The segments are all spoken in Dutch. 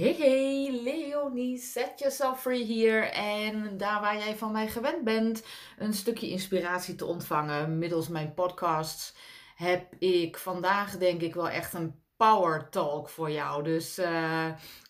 Hey hey, Leonie, set yourself free hier. En daar waar jij van mij gewend bent een stukje inspiratie te ontvangen middels mijn podcasts, heb ik vandaag denk ik wel echt een power talk voor jou. Dus uh,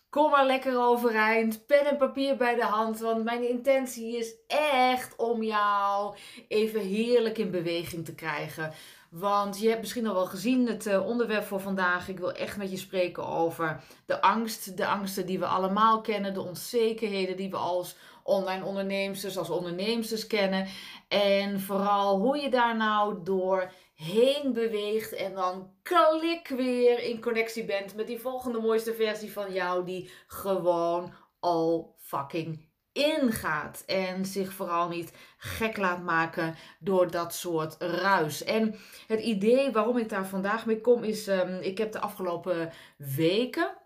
kom maar lekker overeind, pen en papier bij de hand, want mijn intentie is echt om jou even heerlijk in beweging te krijgen. Want je hebt misschien al wel gezien het uh, onderwerp voor vandaag. Ik wil echt met je spreken over de angst. De angsten die we allemaal kennen. De onzekerheden die we als online ondernemers, als ondernemers kennen. En vooral hoe je daar nou door heen beweegt en dan klik weer in connectie bent met die volgende mooiste versie van jou die gewoon al fucking ingaat en zich vooral niet gek laat maken door dat soort ruis. En het idee waarom ik daar vandaag mee kom is, um, ik heb de afgelopen weken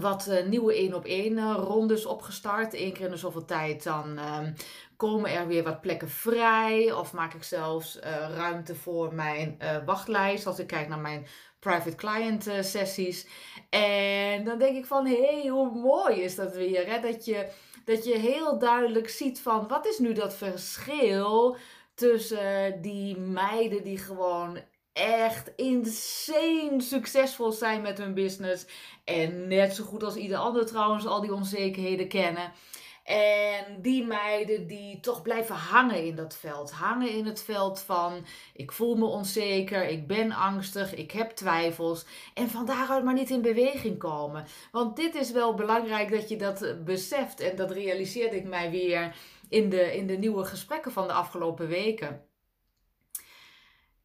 wat uh, nieuwe 1 op 1 uh, rondes opgestart. Eén keer in de zoveel tijd dan um, komen er weer wat plekken vrij. Of maak ik zelfs uh, ruimte voor mijn wachtlijst. Als ik kijk naar mijn private client sessies. En dan denk ik van, hé, hey, hoe mooi is dat weer. Hè? Dat je dat je heel duidelijk ziet van wat is nu dat verschil tussen die meiden die gewoon echt insane succesvol zijn met hun business. En net zo goed als ieder ander trouwens al die onzekerheden kennen. En die meiden die toch blijven hangen in dat veld. Hangen in het veld van ik voel me onzeker, ik ben angstig, ik heb twijfels. En van daaruit maar niet in beweging komen. Want dit is wel belangrijk dat je dat beseft. En dat realiseerde ik mij weer in de, in de nieuwe gesprekken van de afgelopen weken.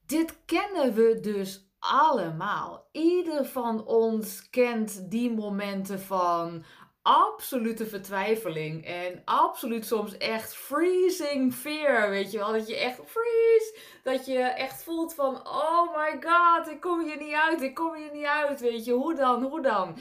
Dit kennen we dus allemaal. Ieder van ons kent die momenten van absolute vertwijfeling. En absoluut soms echt freezing fear. Weet je wel? Dat je echt freeze. Dat je echt voelt van: oh my god, ik kom hier niet uit. Ik kom hier niet uit. Weet je, hoe dan? Hoe dan?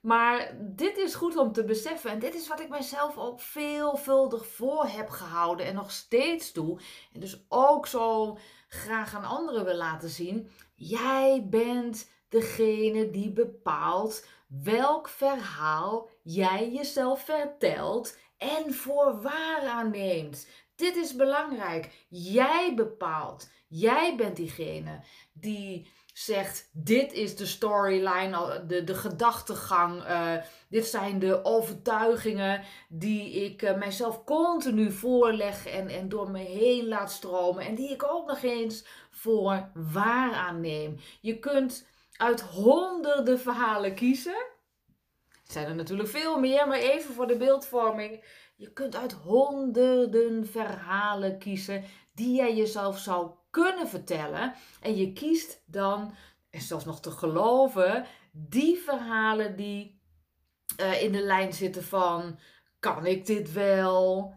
Maar dit is goed om te beseffen. En dit is wat ik mezelf ook veelvuldig voor heb gehouden. En nog steeds doe. En dus ook zo graag aan anderen wil laten zien. Jij bent degene die bepaalt welk verhaal jij jezelf vertelt en voor waar aanneemt. Dit is belangrijk. Jij bepaalt. Jij bent diegene die zegt: Dit is de storyline, de, de gedachtegang. Uh, dit zijn de overtuigingen die ik uh, mijzelf continu voorleg en, en door me heen laat stromen. En die ik ook nog eens voor waar aanneem. Je kunt uit honderden verhalen kiezen. Het zijn er natuurlijk veel meer, maar even voor de beeldvorming. Je kunt uit honderden verhalen kiezen die jij jezelf zou kunnen vertellen. En je kiest dan, en zelfs nog te geloven, die verhalen die uh, in de lijn zitten van: kan ik dit wel?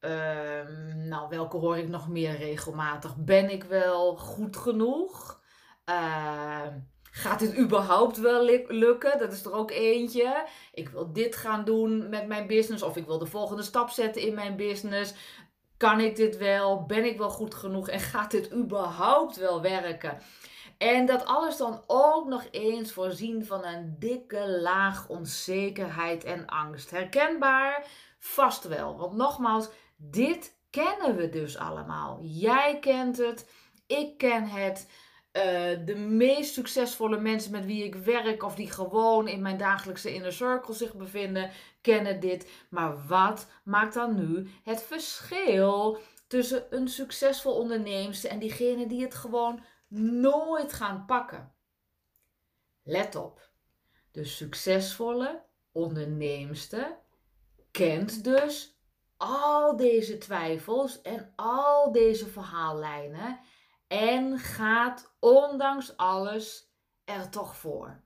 Uh, nou, welke hoor ik nog meer regelmatig? Ben ik wel goed genoeg? Uh, Gaat dit überhaupt wel lukken? Dat is er ook eentje. Ik wil dit gaan doen met mijn business. Of ik wil de volgende stap zetten in mijn business. Kan ik dit wel? Ben ik wel goed genoeg? En gaat dit überhaupt wel werken? En dat alles dan ook nog eens voorzien van een dikke laag onzekerheid en angst. Herkenbaar? Vast wel. Want nogmaals, dit kennen we dus allemaal. Jij kent het, ik ken het. Eh, de meest succesvolle mensen met wie ik werk of die gewoon in mijn dagelijkse inner circle zich bevinden, kennen dit. Maar wat maakt dan nu het verschil tussen een succesvol onderneemster en diegene die het gewoon nooit gaan pakken? Let op. De succesvolle onderneemster kent dus al deze twijfels en al deze verhaallijnen en gaat ondanks alles er toch voor.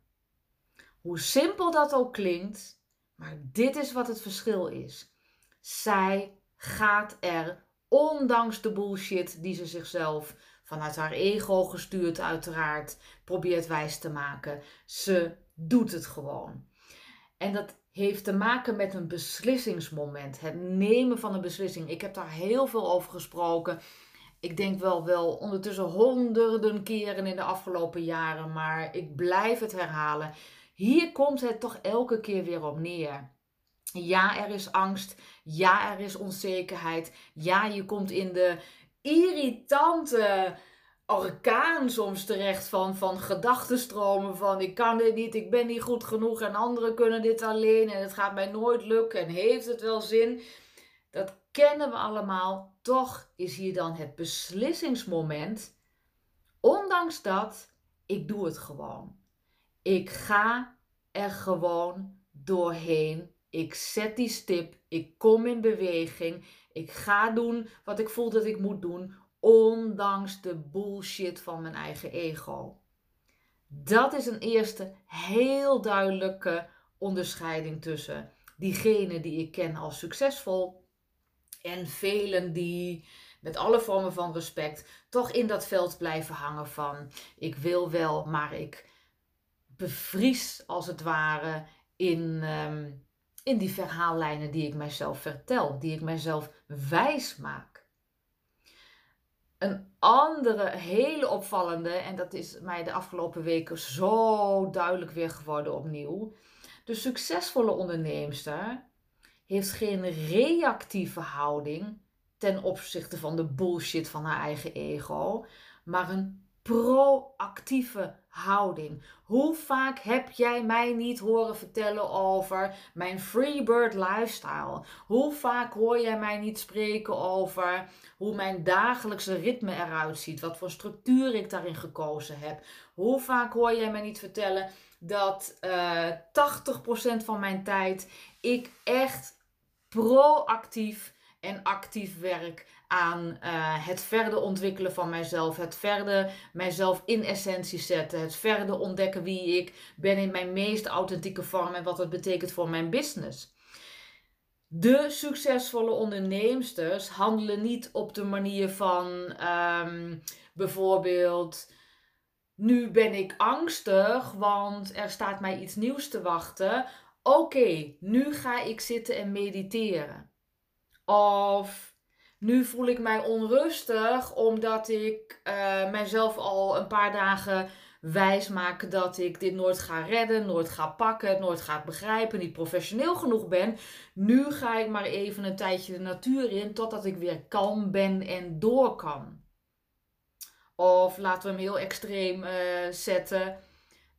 Hoe simpel dat ook klinkt, maar dit is wat het verschil is. Zij gaat er, ondanks de bullshit die ze zichzelf vanuit haar ego gestuurd uiteraard probeert wijs te maken. Ze doet het gewoon. En dat heeft te maken met een beslissingsmoment, het nemen van een beslissing. Ik heb daar heel veel over gesproken ik denk wel, wel ondertussen honderden keren in de afgelopen jaren, maar ik blijf het herhalen. Hier komt het toch elke keer weer op neer. Ja, er is angst. Ja, er is onzekerheid. Ja, je komt in de irritante orkaan soms terecht van, van gedachtenstromen van ik kan dit niet, ik ben niet goed genoeg en anderen kunnen dit alleen en het gaat mij nooit lukken en heeft het wel zin. Dat kennen we allemaal. Toch is hier dan het beslissingsmoment. Ondanks dat, ik doe het gewoon. Ik ga er gewoon doorheen. Ik zet die stip. Ik kom in beweging. Ik ga doen wat ik voel dat ik moet doen. Ondanks de bullshit van mijn eigen ego. Dat is een eerste heel duidelijke onderscheiding tussen diegene die ik ken als succesvol en velen die met alle vormen van respect toch in dat veld blijven hangen van ik wil wel, maar ik bevries als het ware in, ehm, in die verhaallijnen die ik mijzelf vertel, die ik mijzelf wijs maak. Een andere hele opvallende, en dat is mij de afgelopen weken zo duidelijk weer geworden opnieuw. De succesvolle onderneemster heeft geen reactieve houding ten opzichte van de bullshit van haar eigen ego, maar een proactieve houding. Hoe vaak heb jij mij niet horen vertellen over mijn Freebird lifestyle? Hoe vaak hoor jij mij niet spreken over hoe mijn dagelijkse ritme eruit ziet? Wat voor structuur ik daarin gekozen heb? Hoe vaak hoor jij mij niet vertellen dat uh, eh, 80% van mijn tijd ik echt proactief en actief werk aan uh, het verder ontwikkelen van mijzelf. Het verder mijzelf in essentie zetten. Het verder ontdekken wie ik ben in mijn meest authentieke vorm en wat het betekent voor mijn business. De succesvolle onderneemsters handelen niet op de manier van um, bijvoorbeeld. Nu ben ik angstig, want er staat mij iets nieuws te wachten. Oké, nu ga ik zitten en mediteren. Of nu voel ik mij onrustig omdat ik uh, mijzelf al een paar dagen wijs maak dat ik dit nooit ga redden, nooit ga pakken, nooit ga begrijpen, niet professioneel genoeg ben. Nu ga ik maar even een tijdje de natuur in totdat ik weer kalm ben en door kan. Of laten we hem heel extreem uh, zetten.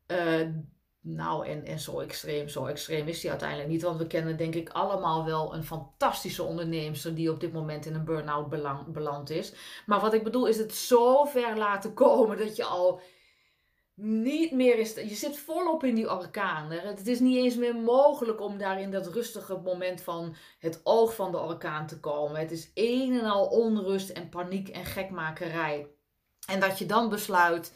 Uh, nou, en, en zo extreem, zo extreem is hij uiteindelijk niet. Want we kennen denk ik allemaal wel een fantastische onderneemster die op dit moment in een burn-out beland is. Maar wat ik bedoel is het zo ver laten komen dat je al niet meer is. Je zit volop in die orkaan. Het is niet eens meer mogelijk om daar in dat rustige moment van het oog van de orkaan te komen. Het is een en al onrust en paniek en gekmakerij. En dat je dan besluit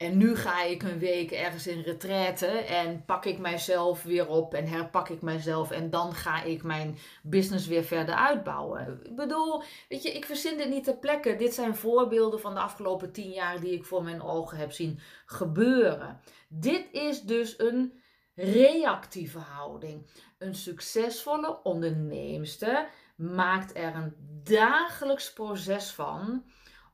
en nu ga ik een week ergens in retraite en pak ik mijzelf weer op en herpak ik mijzelf en dan ga ik mijn business weer verder uitbouwen. Ik bedoel, weet je, ik verzin dit niet ter plekke. Dit zijn voorbeelden van de afgelopen tien jaar die ik voor mijn ogen heb zien gebeuren. Dit is dus een reactieve houding. Een succesvolle onderneemster maakt er een dagelijks proces van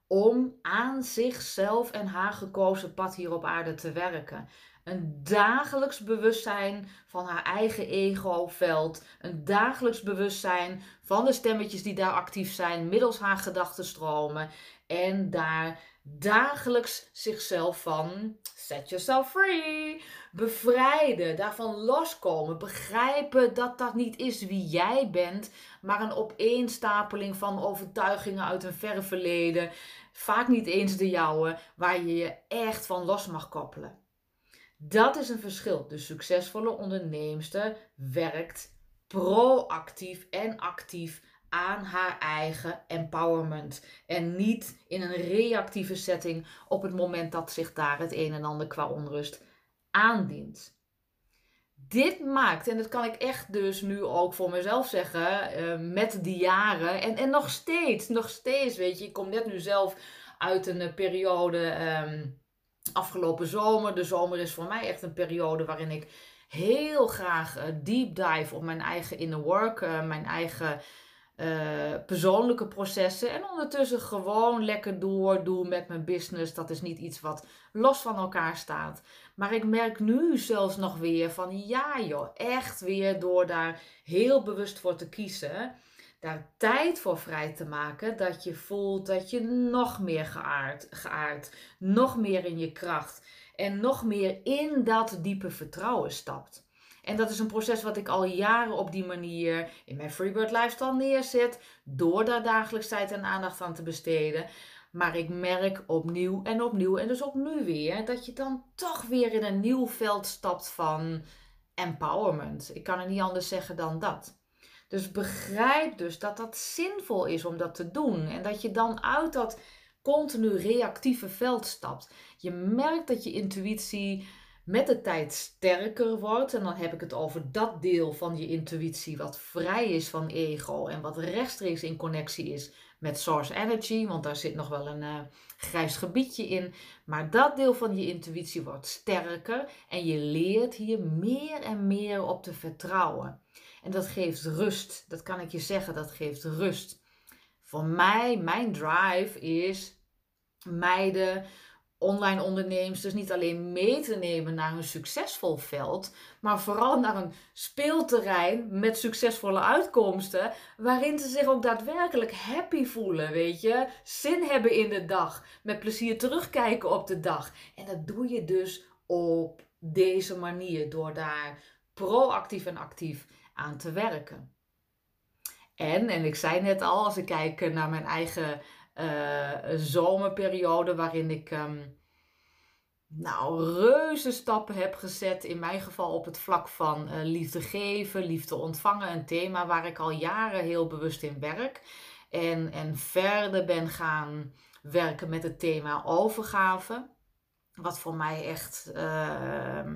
om aan zichzelf en haar gekozen pad hier op aarde te werken. Een dagelijks bewustzijn van haar eigen ego-veld. Een dagelijks bewustzijn van de stemmetjes die daar actief zijn middels haar gedachtenstromen. En daar dagelijks zichzelf van set yourself free, bevrijden, daarvan loskomen, begrijpen dat dat niet is wie jij bent, maar een opeenstapeling van overtuigingen uit een verre verleden, vaak niet eens de jouwe, waar je je echt van los mag koppelen. Dat is een verschil. De succesvolle onderneemster werkt proactief en actief aan haar eigen empowerment. En niet in een reactieve setting op het moment dat zich daar het een en ander qua onrust aandient. Dit maakt, en dat kan ik echt dus nu ook voor mezelf zeggen, uh, met die jaren. En, en nog steeds, nog steeds, weet je, ik kom net nu zelf uit een uh, periode um, afgelopen zomer. De zomer is voor mij echt een periode waarin ik heel graag uh, deep dive op mijn eigen inner work, mijn eigen eh, persoonlijke processen. En ondertussen gewoon lekker doordoen met mijn business. Dat is niet iets wat los van elkaar staat. Maar ik merk nu zelfs nog weer van ja joh, echt weer door daar heel bewust voor te kiezen. Daar tijd voor vrij te maken. Dat je voelt dat je nog meer geaard, geaard nog meer in je kracht. En nog meer in dat diepe vertrouwen stapt. En dat is een proces wat ik al jaren op die manier in mijn Freebird lifestyle neerzet. Door daar dagelijks tijd en aandacht aan te besteden. Maar ik merk opnieuw en opnieuw en dus ook nu weer dat je dan toch weer in een nieuw veld stapt van empowerment. Ik kan het niet anders zeggen dan dat. Dus begrijp dus dat dat zinvol is om dat te doen. En dat je dan uit dat continu reactieve veld stapt. Je merkt dat je intuïtie met de tijd sterker wordt. En dan heb ik het over dat deel van je intuïtie wat vrij is van ego en wat rechtstreeks in connectie is met source energy, want daar zit nog wel een uh, grijs gebiedje in. Maar dat deel van je intuïtie wordt sterker en je leert hier meer en meer op te vertrouwen. En dat geeft rust. Dat kan ik je zeggen, dat geeft rust. Voor mij, mijn drive is meiden online ondernemers dus niet alleen mee te nemen naar een succesvol veld, maar vooral naar een speelterrein met succesvolle uitkomsten, waarin ze zich ook daadwerkelijk happy voelen, weet je, zin hebben in de dag, met plezier terugkijken op de dag. En dat doe je dus op deze manier door daar proactief en actief aan te werken. En, en ik zei net al, als ik kijk naar mijn eigen zomerperiode waarin ik um, nou, reuze stappen heb gezet. In mijn geval op het vlak van uh, liefde geven, liefde ontvangen. Een thema waar ik al jaren heel bewust in werk. En, en verder ben gaan werken met het thema overgave. Wat voor mij echt, uh,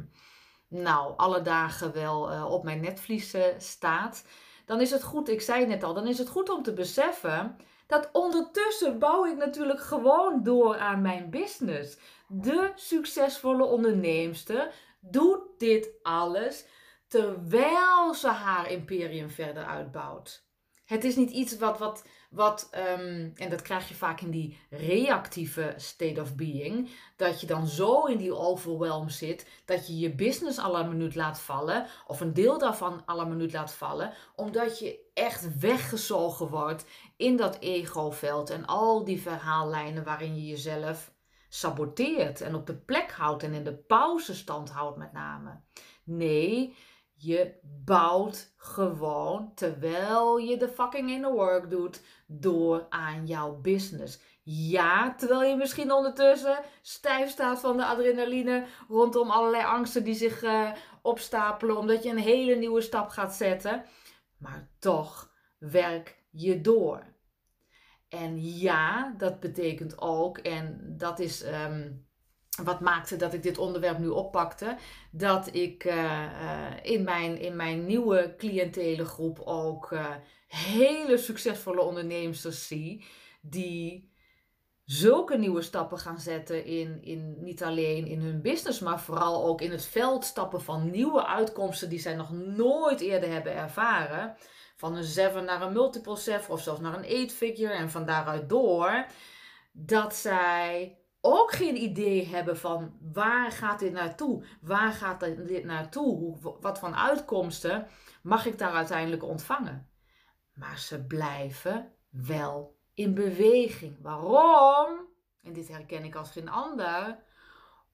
nou, alle dagen wel uh, op mijn netvlies staat. Dan is het goed, ik zei net al, dan is het goed om te beseffen dat ondertussen bouw ik natuurlijk gewoon door aan mijn business. De succesvolle onderneemster doet dit alles terwijl ze haar imperium verder uitbouwt. Het is niet iets wat, wat, wat um, en dat krijg je vaak in die reactieve state of being, dat je dan zo in die overwhelm zit, dat je je business alle minuut laat vallen, of een deel daarvan alle minuut laat vallen, omdat je echt weggezogen wordt in dat egoveld en al die verhaallijnen waarin je jezelf saboteert en op de plek houdt en in de pauzestand houdt met name. Nee, je bouwt gewoon terwijl je de fucking inner work doet door aan jouw business. Ja, terwijl je misschien ondertussen stijf staat van de adrenaline rondom allerlei angsten die zich uh, opstapelen omdat je een hele nieuwe stap gaat zetten. Maar toch werk je door. En ja, dat betekent ook, en dat is ehm, wat maakte dat ik dit onderwerp nu oppakte, dat ik uh, in, mijn, in mijn nieuwe cliëntelengroep ook uh, hele succesvolle ondernemers zie, die zulke nieuwe stappen gaan zetten in, in niet alleen in hun business, maar vooral ook in het veld stappen van nieuwe uitkomsten die zij nog nooit eerder hebben ervaren. Van een 7 naar een multiple 7 of zelfs naar een 8 figure en van daaruit door, dat zij ook geen idee hebben van waar gaat dit naartoe? Waar gaat dit naartoe? Wat voor uitkomsten mag ik daar uiteindelijk ontvangen? Maar ze blijven wel in beweging. Waarom? En dit herken ik als geen ander.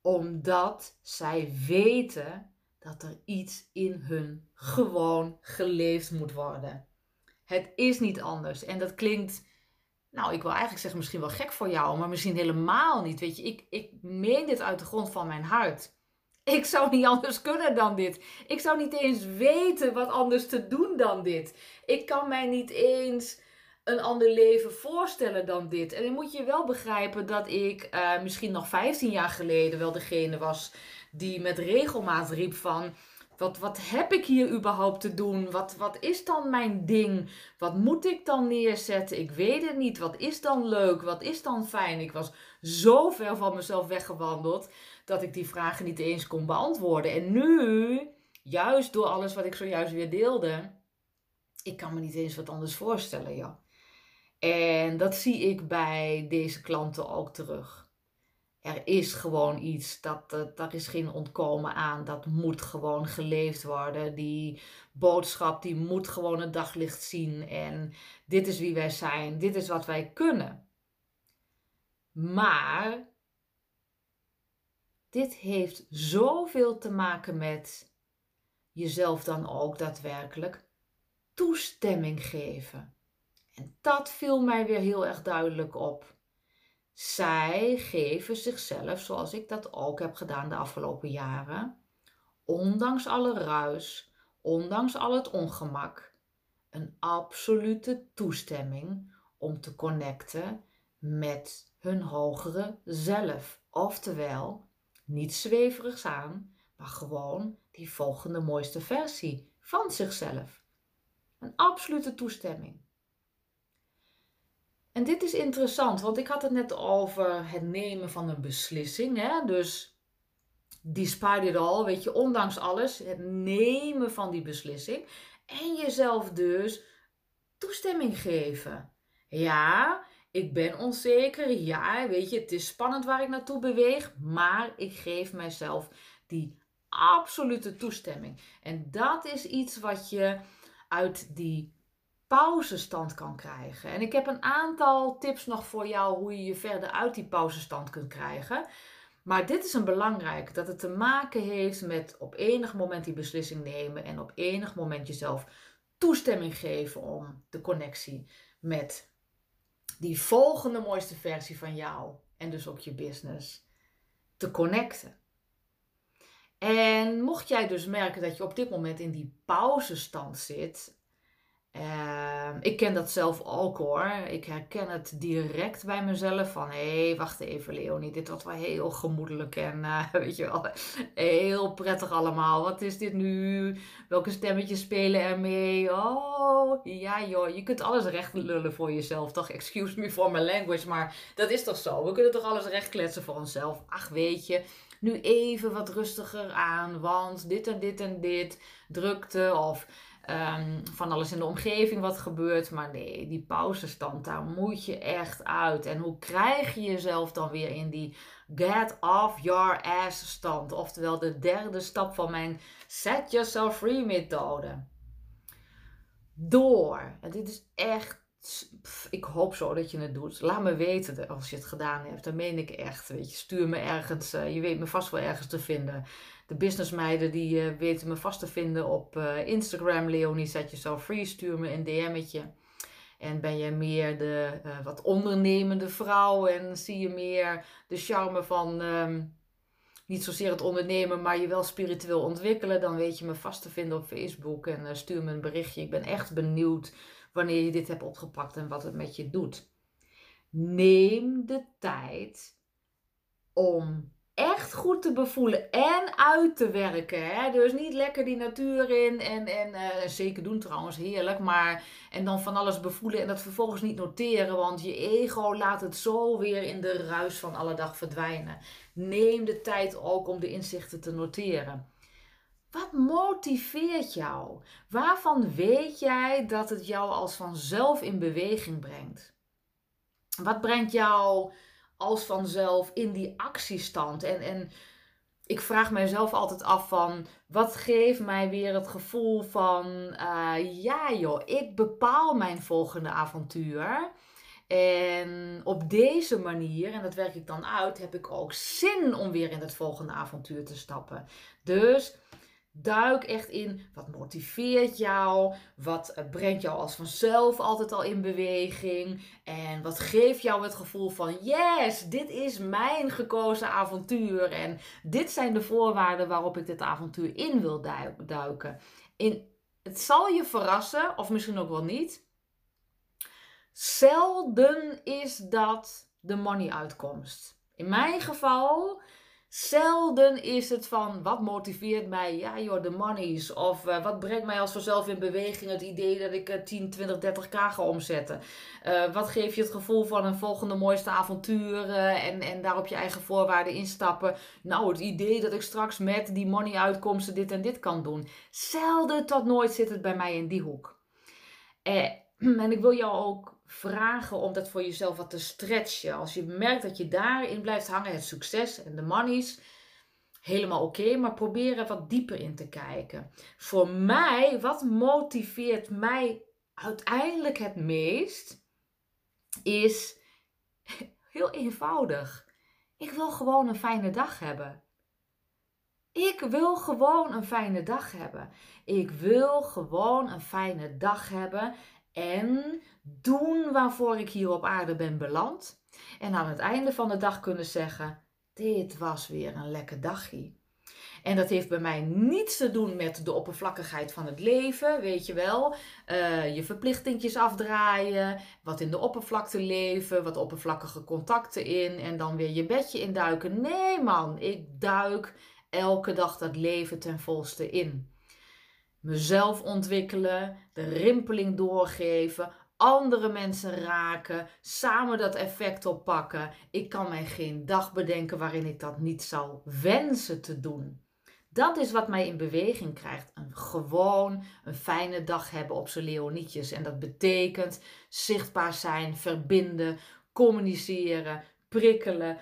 Omdat zij weten dat er iets in hun gewoon geleefd moet worden. Het is niet anders. En dat klinkt, nou, ik wil eigenlijk zeggen misschien wel gek voor jou, maar misschien helemaal niet. Weet je, ik, ik meen dit uit de grond van mijn hart. Ik zou niet anders kunnen dan dit. Ik zou niet eens weten wat anders te doen dan dit. Ik kan mij niet eens een ander leven voorstellen dan dit. En dan moet je wel begrijpen dat ik uh, misschien nog 15 jaar geleden wel degene was die met regelmaat riep van... Wat, wat heb ik hier überhaupt te doen? Wat, wat is dan mijn ding? Wat moet ik dan neerzetten? Ik weet het niet. Wat is dan leuk? Wat is dan fijn? Ik was zo ver van mezelf weggewandeld dat ik die vragen niet eens kon beantwoorden. En nu, juist door alles wat ik zojuist weer deelde, Ik kan me niet eens wat anders voorstellen, ja. En dat zie ik bij deze klanten ook terug. Er is gewoon iets, dat, daar is geen ontkomen aan. Dat moet gewoon geleefd worden. Die boodschap die moet gewoon het daglicht zien. En dit is wie wij zijn, dit is wat wij kunnen. Maar dit heeft zoveel te maken met jezelf dan ook daadwerkelijk toestemming geven. En dat viel mij weer heel erg duidelijk op. Zij geven zichzelf, zoals ik dat ook heb gedaan de afgelopen jaren, ondanks alle ruis, ondanks al het ongemak, een absolute toestemming om te connecten met hun hogere zelf. Oftewel, niet zweverigs aan, maar gewoon die volgende mooiste versie van zichzelf. Een absolute toestemming. En dit is interessant, want ik had het net over het nemen van een beslissing. Hè? Dus despite it all, weet je, ondanks alles, het nemen van die beslissing. En jezelf dus toestemming geven. Ja, ik ben onzeker. Ja, weet je, het is spannend waar ik naartoe beweeg. Maar ik geef mijzelf die absolute toestemming. En dat is iets wat je uit die pauzestand kan krijgen. En ik heb een aantal tips nog voor jou hoe je je verder uit die pauzestand kunt krijgen. Maar dit is een belangrijk, dat het te maken heeft met op enig moment die beslissing nemen en op enig moment jezelf toestemming geven om de connectie met die volgende mooiste versie van jou en dus ook je business te connecten. En mocht jij dus merken dat je op dit moment in die pauzestand zit, Ehm, ik ken dat zelf ook hoor. Ik herken het direct bij mezelf van hé, hey, wacht even Leonie, dit was wel heel gemoedelijk en uh, weet je wel, heel prettig allemaal. Wat is dit nu? Welke stemmetjes spelen er mee? Oh, ja joh, je kunt alles recht lullen voor jezelf, toch? Excuse me for my language, maar dat is toch zo? We kunnen toch alles recht kletsen voor onszelf? Ach weet je, nu even wat rustiger aan, want dit en dit en dit, drukte of Ehm, van alles in de omgeving wat gebeurt. Maar nee, die pauzestand, daar moet je echt uit. En hoe krijg je jezelf dan weer in die get off your ass stand? Oftewel de derde stap van mijn set yourself free methode. Door. En dit is echt ik hoop zo dat je het doet. Laat me weten als je het gedaan hebt. Dan meen ik echt. Weet je, stuur me ergens. Uh, je weet me vast wel ergens te vinden de businessmeiden die uh, weten me vast te vinden op uh, Instagram. Leonie, zet je zo free. Stuur me een DM'tje. En ben je meer de uh, wat ondernemende vrouw en zie je meer de charme van um, niet zozeer het ondernemen, maar je wel spiritueel ontwikkelen, dan weet je me vast te vinden op Facebook en stuur me een berichtje. Ik ben echt benieuwd wanneer je dit hebt opgepakt en wat het met je doet. Neem de tijd om goed te bevoelen en uit te werken. Hè? Dus niet lekker die natuur in en, en uh, zeker doen trouwens, heerlijk. Maar en dan van alles bevoelen en dat vervolgens niet noteren, want je ego laat het zo weer in de ruis van alle dag verdwijnen. Neem de tijd ook om de inzichten te noteren. Wat motiveert jou? Waarvan weet jij dat het jou als vanzelf in beweging brengt? Wat brengt jou als vanzelf in die actiestand. En, en ik vraag mijzelf altijd af van, wat geeft mij weer het gevoel van, uh, ja joh, ik bepaal mijn volgende avontuur. En op deze manier, en dat werk ik dan uit, heb ik ook zin om weer in het volgende avontuur te stappen. Dus Duik echt in wat motiveert jou, wat eh, brengt jou als vanzelf altijd al in beweging en wat geeft jou het gevoel van yes, dit is mijn gekozen avontuur en dit zijn de voorwaarden waarop ik dit avontuur in wil duiken. In, het zal je verrassen, of misschien ook wel niet. Zelden is dat de money uitkomst. In mijn geval Zelden is het van wat motiveert mij? Ja, joh, de monies. Of uh, wat brengt mij als vanzelf in beweging? Het idee dat ik uh, 10, 20, 30k ga omzetten. Uh, wat geeft je het gevoel van een volgende mooiste avontuur eh, en, en daar op je eigen voorwaarden instappen? Nou, het idee dat ik straks met die money uitkomsten dit en dit kan doen. Zelden tot nooit zit het bij mij in die hoek. Eh, en ik wil jou ook vragen om dat voor jezelf wat te stretchen. Als je merkt dat je daarin blijft hangen, het succes en de monies, helemaal oké, maar probeer er wat dieper in te kijken. Voor mij, wat motiveert mij uiteindelijk het meest, is heel eenvoudig. Ik wil gewoon een fijne dag hebben. Ik wil gewoon een fijne dag hebben. Ik wil gewoon een fijne dag hebben en doen waarvoor ik hier op aarde ben beland. En aan het einde van de dag kunnen zeggen: Dit was weer een lekker dagje. En dat heeft bij mij niets te doen met de oppervlakkigheid van het leven, weet je wel. Uh, je verplichtingjes afdraaien, wat in de oppervlakte leven, wat oppervlakkige contacten in en dan weer je bedje induiken. Nee man, ik duik elke dag dat leven ten volste in. Mezelf ontwikkelen, de rimpeling doorgeven, andere mensen raken, samen dat effect oppakken. Ik kan mij geen dag bedenken waarin ik dat niet zou wensen te doen. Dat is wat mij in beweging krijgt. Een gewoon een fijne dag hebben op zijn leonietjes. En dat betekent zichtbaar zijn, verbinden, communiceren, prikkelen,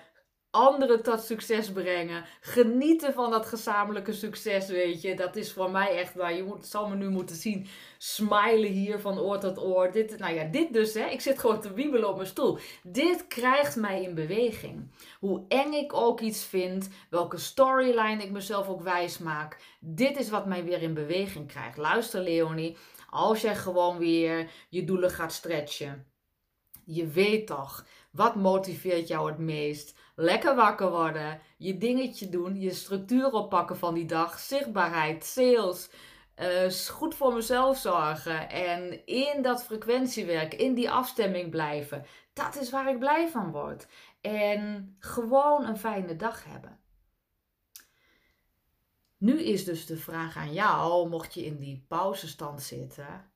anderen tot succes brengen. Genieten van dat gezamenlijke succes, weet je. Dat is voor mij echt waar. Je moet, zal me nu moeten zien. Smilen hier van oor tot oor. Dit, nou ja, dit dus, hè. Ik zit gewoon te wiebelen op mijn stoel. Dit krijgt mij in beweging. Hoe eng ik ook iets vind. Welke storyline ik mezelf ook wijs maak. Dit is wat mij weer in beweging krijgt. Luister, Leonie. Als jij gewoon weer je doelen gaat stretchen. Je weet toch, wat motiveert jou het meest? Lekker wakker worden, je dingetje doen, je structuur oppakken van die dag, zichtbaarheid, sales, uh, goed voor mezelf zorgen en in dat frequentiewerk, in die afstemming blijven. Dat is waar ik blij van word. En gewoon een fijne dag hebben. Nu is dus de vraag aan jou, mocht je in die pauzestand zitten,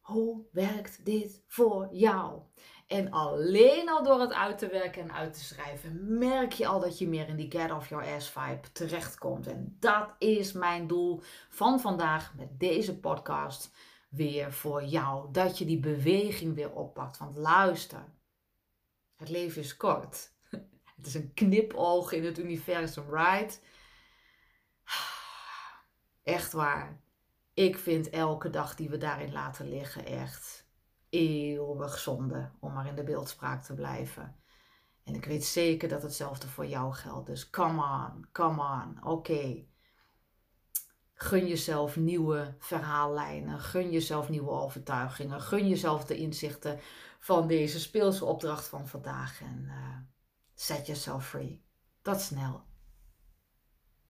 hoe werkt dit voor jou? En alleen al door het uit te werken en uit te schrijven, merk je al dat je meer in die get off your ass vibe terechtkomt. En dat is mijn doel van vandaag met deze podcast weer voor jou. Dat je die beweging weer oppakt. Want luister, het leven is kort. Het is een knipoog in het universum, right? Echt waar. Ik vind elke dag die we daarin laten liggen echt eeuwig zonde, om maar in de beeldspraak te blijven. En ik weet zeker dat hetzelfde voor jou geldt. Dus come on, come on, oké. Gun jezelf nieuwe verhaallijnen, gun jezelf nieuwe overtuigingen, gun jezelf de inzichten van deze speelse opdracht van vandaag en uh, set yourself free. Tot snel.